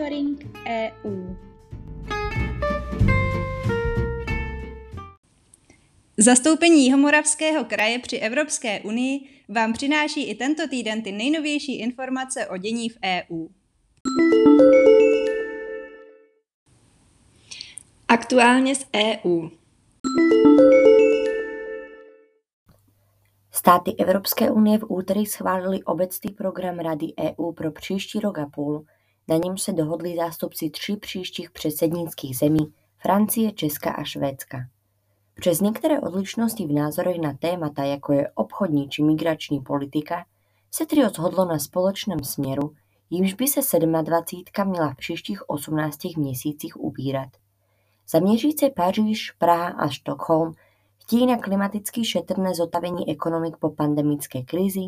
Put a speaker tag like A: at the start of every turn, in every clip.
A: Monitoring EU. Zastoupení Jihomoravského kraje při Evropské unii vám přináší i tento týden ty nejnovější informace o dění v EU. Aktuálně z EU.
B: Státy Evropské unie v úterý schválili obecný program Rady EU pro příští rok a půl, na němž se dohodli zástupci tří příštích předsednických zemí Francie, Česka a Švédska. Přes některé odlišnosti v názorech na témata, jako je obchodní či migrační politika, se trio shodlo na společném směru, jímž by se 27 měla v příštích 18 měsících ubírat. Zaměřící Paříž, Praha a Stockholm chtějí na klimaticky šetrné zotavení ekonomik po pandemické krizi,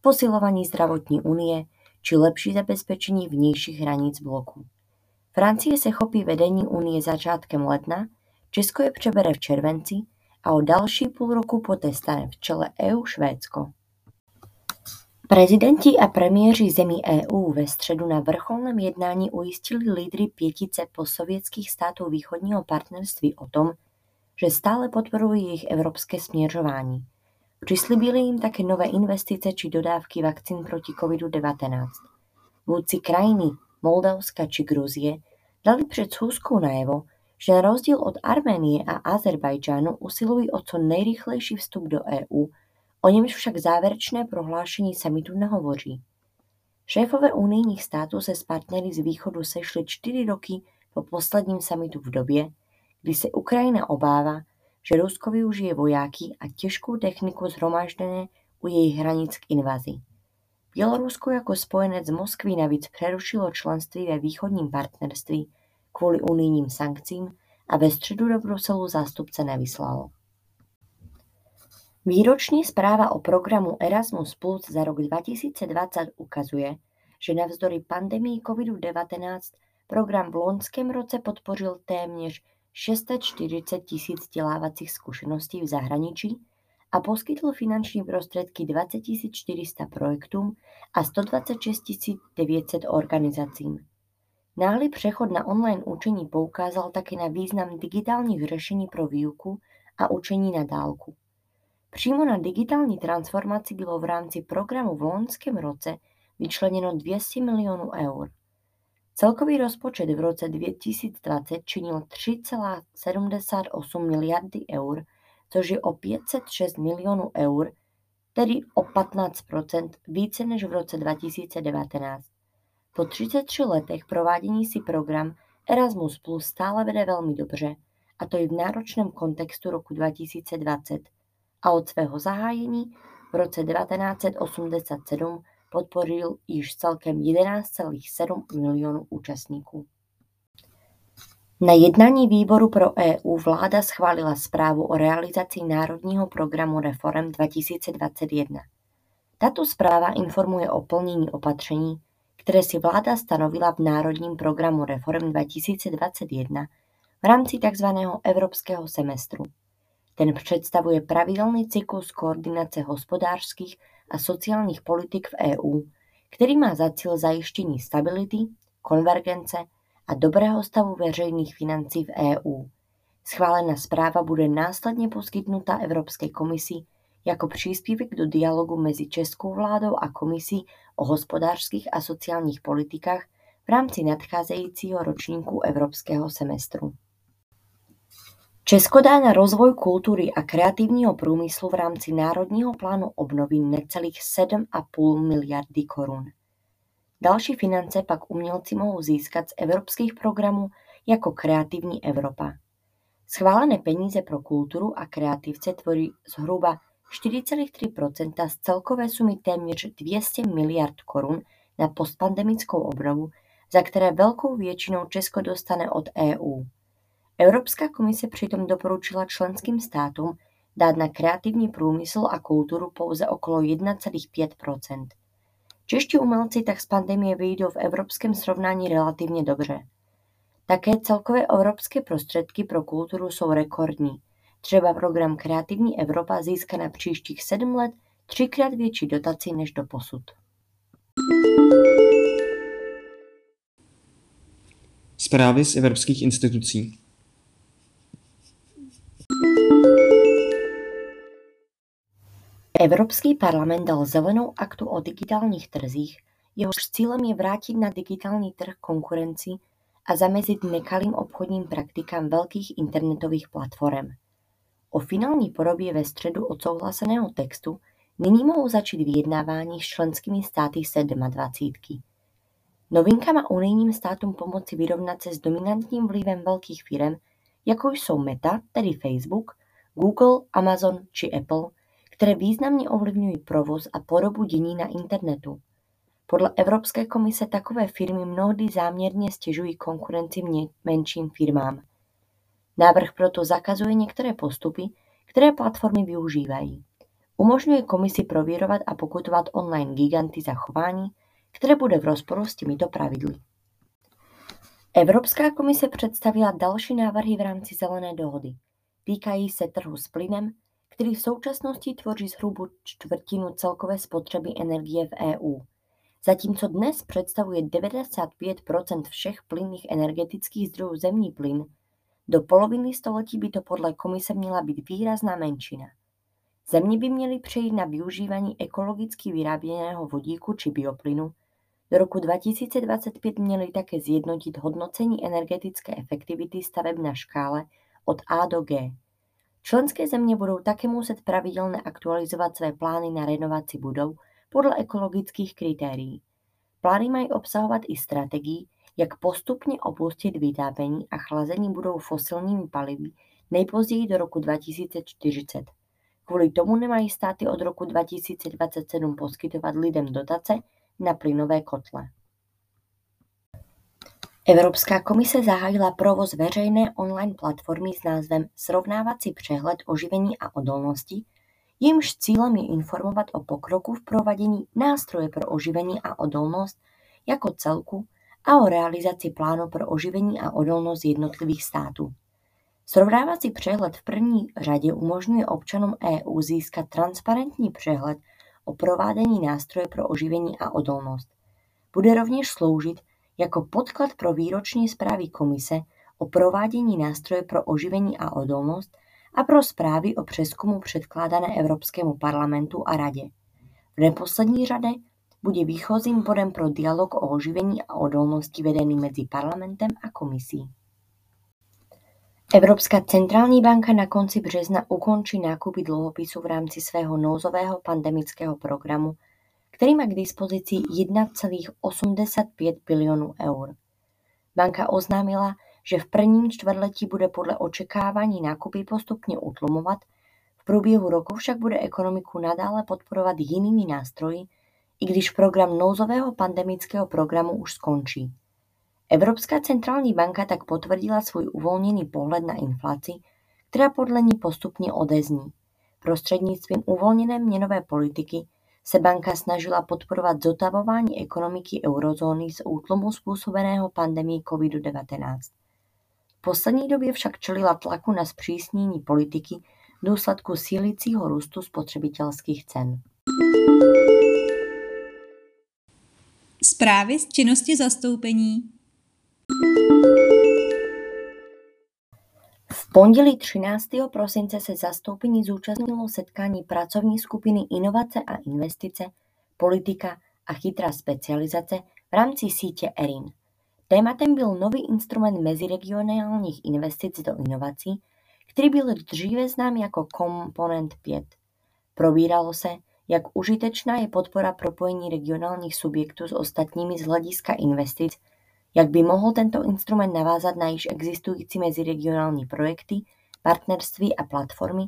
B: posilování zdravotní unie či lepší zabezpečení vnějších hranic bloku. Francie se chopí vedení unie začátkem ledna, Česko je přebere v červenci a o další půl roku poté stane v čele EU Švédsko. Prezidenti a premiéři zemí EU ve středu na vrcholném jednání ujistili lídry pětice postsovětských států východního partnerství o tom, že stále podporují jejich evropské směřování. Přislíbili jim také nové investice či dodávky vakcín proti COVID-19. Vůdci krajiny, Moldavska či Gruzie dali před schůzkou najevo, že na rozdíl od Arménie a Azerbajdžánu usilují o co nejrychlejší vstup do EU, o němž však závěrečné prohlášení samitu nehovoří. Šéfové unijních států se s partnery z východu sešli čtyři roky po posledním samitu v době, kdy se Ukrajina obává, že Rusko využije vojáky a těžkou techniku zhromažděné u jejich hranic k invazi. Bělorusko jako spojenec Moskvy navíc přerušilo členství ve východním partnerství kvůli unijním sankcím a ve středu do Bruselu zástupce nevyslalo. Výroční zpráva o programu Erasmus Plus za rok 2020 ukazuje, že navzdory pandemii COVID-19 program v loňském roce podpořil téměř 640 tisíc vzdělávacích zkušeností v zahraničí a poskytl finanční prostředky 20 400 projektům a 126 900 organizacím. Náhlý přechod na online učení poukázal také na význam digitálních řešení pro výuku a učení na dálku. Přímo na digitální transformaci bylo v rámci programu v loňském roce vyčleněno 200 milionů eur. Celkový rozpočet v roce 2020 činil 3,78 miliardy eur, což je o 506 milionů eur, tedy o 15 více než v roce 2019. Po 33 letech provádění si program Erasmus Plus stále vede velmi dobře, a to i v náročném kontextu roku 2020, a od svého zahájení v roce 1987 podporil již celkem 11,7 milionů účastníků. Na jednání výboru pro EU vláda schválila zprávu o realizaci Národního programu Reform 2021. Tato zpráva informuje o plnění opatření, které si vláda stanovila v Národním programu Reform 2021 v rámci tzv. evropského semestru. Ten představuje pravidelný cyklus koordinace hospodářských a sociálních politik v EU, který má za cíl zajištění stability, konvergence a dobrého stavu veřejných financí v EU. Schválená zpráva bude následně poskytnuta Evropské komisi jako příspěvek do dialogu mezi českou vládou a komisí o hospodářských a sociálních politikách v rámci nadcházejícího ročníku evropského semestru. Česko dá na rozvoj kultury a kreativního průmyslu v rámci Národního plánu obnovy necelých 7,5 miliardy korun. Další finance pak umělci mohou získat z evropských programů jako Kreativní Evropa. Schválené peníze pro kulturu a kreativce tvoří zhruba 4,3 z celkové sumy téměř 200 miliard korun na postpandemickou obnovu, za které velkou většinou Česko dostane od EU. Evropská komise přitom doporučila členským státům dát na kreativní průmysl a kulturu pouze okolo 1,5 Čeští umělci tak z pandemie vyjdou v evropském srovnání relativně dobře. Také celkové evropské prostředky pro kulturu jsou rekordní. Třeba program Kreativní Evropa získá na příštích sedm let třikrát větší dotaci než do posud.
C: Zprávy z evropských institucí.
B: Evropský parlament dal zelenou aktu o digitálních trzích, jehož cílem je vrátit na digitální trh konkurenci a zamezit nekalým obchodním praktikám velkých internetových platform. O finální podobě ve středu odsouhlaseného textu nyní mohou začít vyjednávání s členskými státy sedmadvacítky. Novinka má unijním státům pomoci vyrovnat se s dominantním vlivem velkých firm, jako jsou Meta, tedy Facebook, Google, Amazon či Apple, které významně ovlivňují provoz a podobu dění na internetu. Podle Evropské komise takové firmy mnohdy záměrně stěžují konkurenci menším firmám. Návrh proto zakazuje některé postupy, které platformy využívají. Umožňuje komisi prověrovat a pokutovat online giganty za chování, které bude v rozporu s těmito pravidly. Evropská komise představila další návrhy v rámci zelené dohody. Týkají se trhu s plynem, který v současnosti tvoří zhruba čtvrtinu celkové spotřeby energie v EU. Zatímco dnes představuje 95 všech plynných energetických zdrojů zemní plyn, do poloviny století by to podle komise měla být výrazná menšina. Země by měly přejít na využívání ekologicky vyráběného vodíku či bioplynu, do roku 2025 měly také zjednotit hodnocení energetické efektivity staveb na škále od A do G. Členské země budou také muset pravidelně aktualizovat své plány na renovaci budov podle ekologických kritérií. Plány mají obsahovat i strategii, jak postupně opustit vytápění a chlazení budou fosilními palivy nejpozději do roku 2040. Kvůli tomu nemají státy od roku 2027 poskytovat lidem dotace na plynové kotle. Evropská komise zahájila provoz veřejné online platformy s názvem Srovnávací přehled oživení a odolnosti, jejímž cílem je informovat o pokroku v provádění nástroje pro oživení a odolnost jako celku a o realizaci plánu pro oživení a odolnost jednotlivých států. Srovnávací přehled v první řadě umožňuje občanům EU získat transparentní přehled o provádění nástroje pro oživení a odolnost. Bude rovněž sloužit jako podklad pro výroční zprávy Komise o provádění nástroje pro oživení a odolnost a pro zprávy o přeskumu předkládané Evropskému parlamentu a Radě. V neposlední řadě bude výchozím bodem pro dialog o oživení a odolnosti vedený mezi parlamentem a komisí. Evropská centrální banka na konci března ukončí nákupy dluhopisů v rámci svého nouzového pandemického programu, který má k dispozici 1,85 bilionů eur. Banka oznámila, že v prvním čtvrtletí bude podle očekávání nákupy postupně utlumovat, v průběhu roku však bude ekonomiku nadále podporovat jinými nástroji, i když program nouzového pandemického programu už skončí. Evropská centrální banka tak potvrdila svůj uvolněný pohled na inflaci, která podle ní postupně odezní. Prostřednictvím uvolněné měnové politiky se banka snažila podporovat zotavování ekonomiky eurozóny z útlumu způsobeného pandemí COVID-19. V poslední době však čelila tlaku na zpřísnění politiky v důsledku sílícího růstu spotřebitelských cen.
A: Zprávy z činnosti zastoupení
B: pondělí 13. prosince se zastoupení zúčastnilo setkání pracovní skupiny Inovace a investice, politika a chytrá specializace v rámci sítě ERIN. Tématem byl nový instrument meziregionálních investic do inovací, který byl dříve znám jako Komponent 5. Probíralo se, jak užitečná je podpora propojení regionálních subjektů s ostatními z hlediska investic jak by mohl tento instrument navázat na již existující meziregionální projekty, partnerství a platformy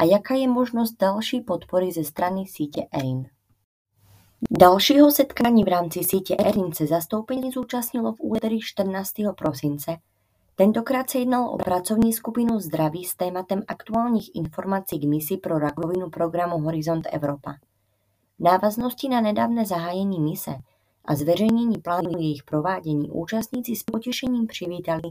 B: a jaká je možnost další podpory ze strany sítě ERIN? Dalšího setkání v rámci sítě ERIN se zastoupení zúčastnilo v úterý 14. prosince. Tentokrát se jednalo o pracovní skupinu zdraví s tématem aktuálních informací k misi pro rakovinu programu Horizont Evropa. V návaznosti na nedávné zahájení mise a zveřejnění plánu jejich provádění účastníci s potěšením přivítali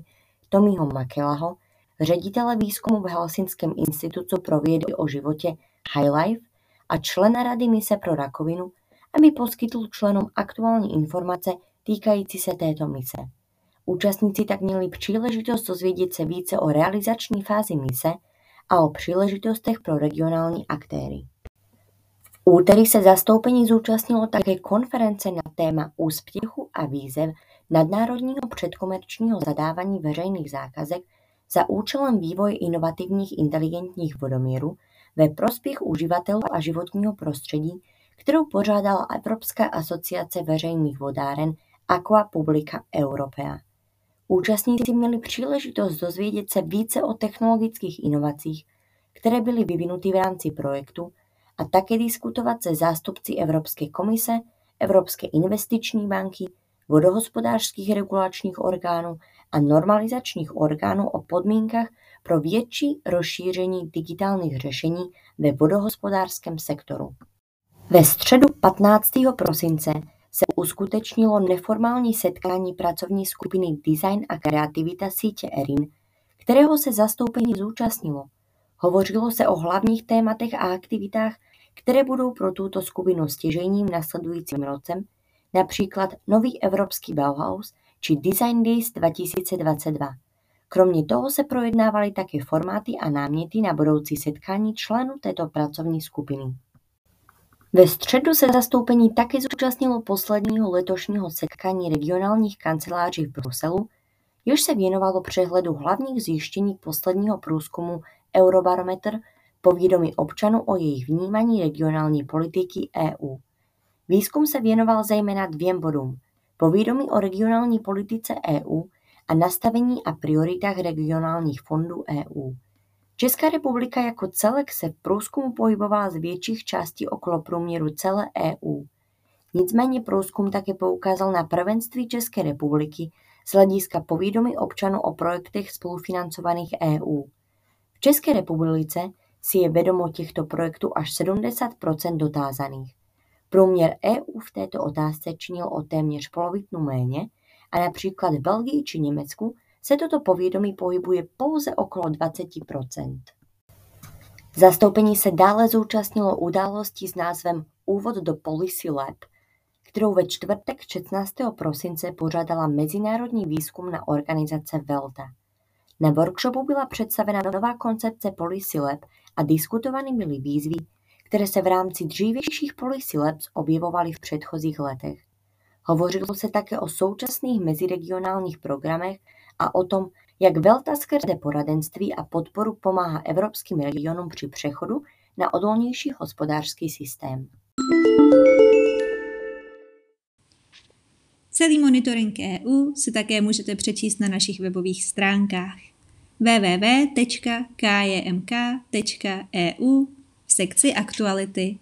B: Tommyho Makelaho, ředitele výzkumu v Helsinském institutu pro vědy o životě Highlife a člena Rady mise pro rakovinu, aby poskytl členům aktuální informace týkající se této mise. Účastníci tak měli příležitost dozvědět se více o realizační fázi mise a o příležitostech pro regionální aktéry. Úterý se zastoupení zúčastnilo také konference na téma úspěchu a výzev nadnárodního předkomerčního zadávání veřejných zákazek za účelem vývoje inovativních inteligentních vodomírů ve prospěch uživatelů a životního prostředí, kterou pořádala Evropská asociace veřejných vodáren Aqua Publica Europea. Účastníci měli příležitost dozvědět se více o technologických inovacích, které byly vyvinuty v rámci projektu a také diskutovat se zástupci Evropské komise, Evropské investiční banky, vodohospodářských regulačních orgánů a normalizačních orgánů o podmínkách pro větší rozšíření digitálních řešení ve vodohospodářském sektoru. Ve středu 15. prosince se uskutečnilo neformální setkání pracovní skupiny Design a kreativita sítě ERIN, kterého se zastoupení zúčastnilo. Hovořilo se o hlavních tématech a aktivitách, které budou pro tuto skupinu stěžením nasledujícím rocem, například nový evropský Bauhaus či Design Days 2022. Kromě toho se projednávaly také formáty a náměty na budoucí setkání členů této pracovní skupiny. Ve středu se zastoupení taky zúčastnilo posledního letošního setkání regionálních kanceláří v Bruselu, jež se věnovalo přehledu hlavních zjištění posledního průzkumu Eurobarometr povědomí občanů o jejich vnímání regionální politiky EU. Výzkum se věnoval zejména dvěm bodům: povědomí o regionální politice EU a nastavení a prioritách regionálních fondů EU. Česká republika jako celek se v průzkumu pohybovala z větších částí okolo průměru celé EU. Nicméně průzkum také poukázal na prvenství České republiky z hlediska povědomí občanů o projektech spolufinancovaných EU. V České republice si je vědomo těchto projektů až 70 dotázaných. Průměr EU v této otázce činil o téměř polovinu méně a například v Belgii či Německu se toto povědomí pohybuje pouze okolo 20 Zastoupení se dále zúčastnilo události s názvem Úvod do Policy Lab, kterou ve čtvrtek 16. prosince pořádala mezinárodní výzkumná organizace Velta. Na workshopu byla představena nová koncepce Policy Lab a diskutovány byly výzvy, které se v rámci dřívějších Policy Labs objevovaly v předchozích letech. Hovořilo se také o současných meziregionálních programech a o tom, jak Velta skrze poradenství a podporu pomáhá evropským regionům při přechodu na odolnější hospodářský systém.
A: Celý monitoring EU si také můžete přečíst na našich webových stránkách www.kjmk.eu v sekci aktuality.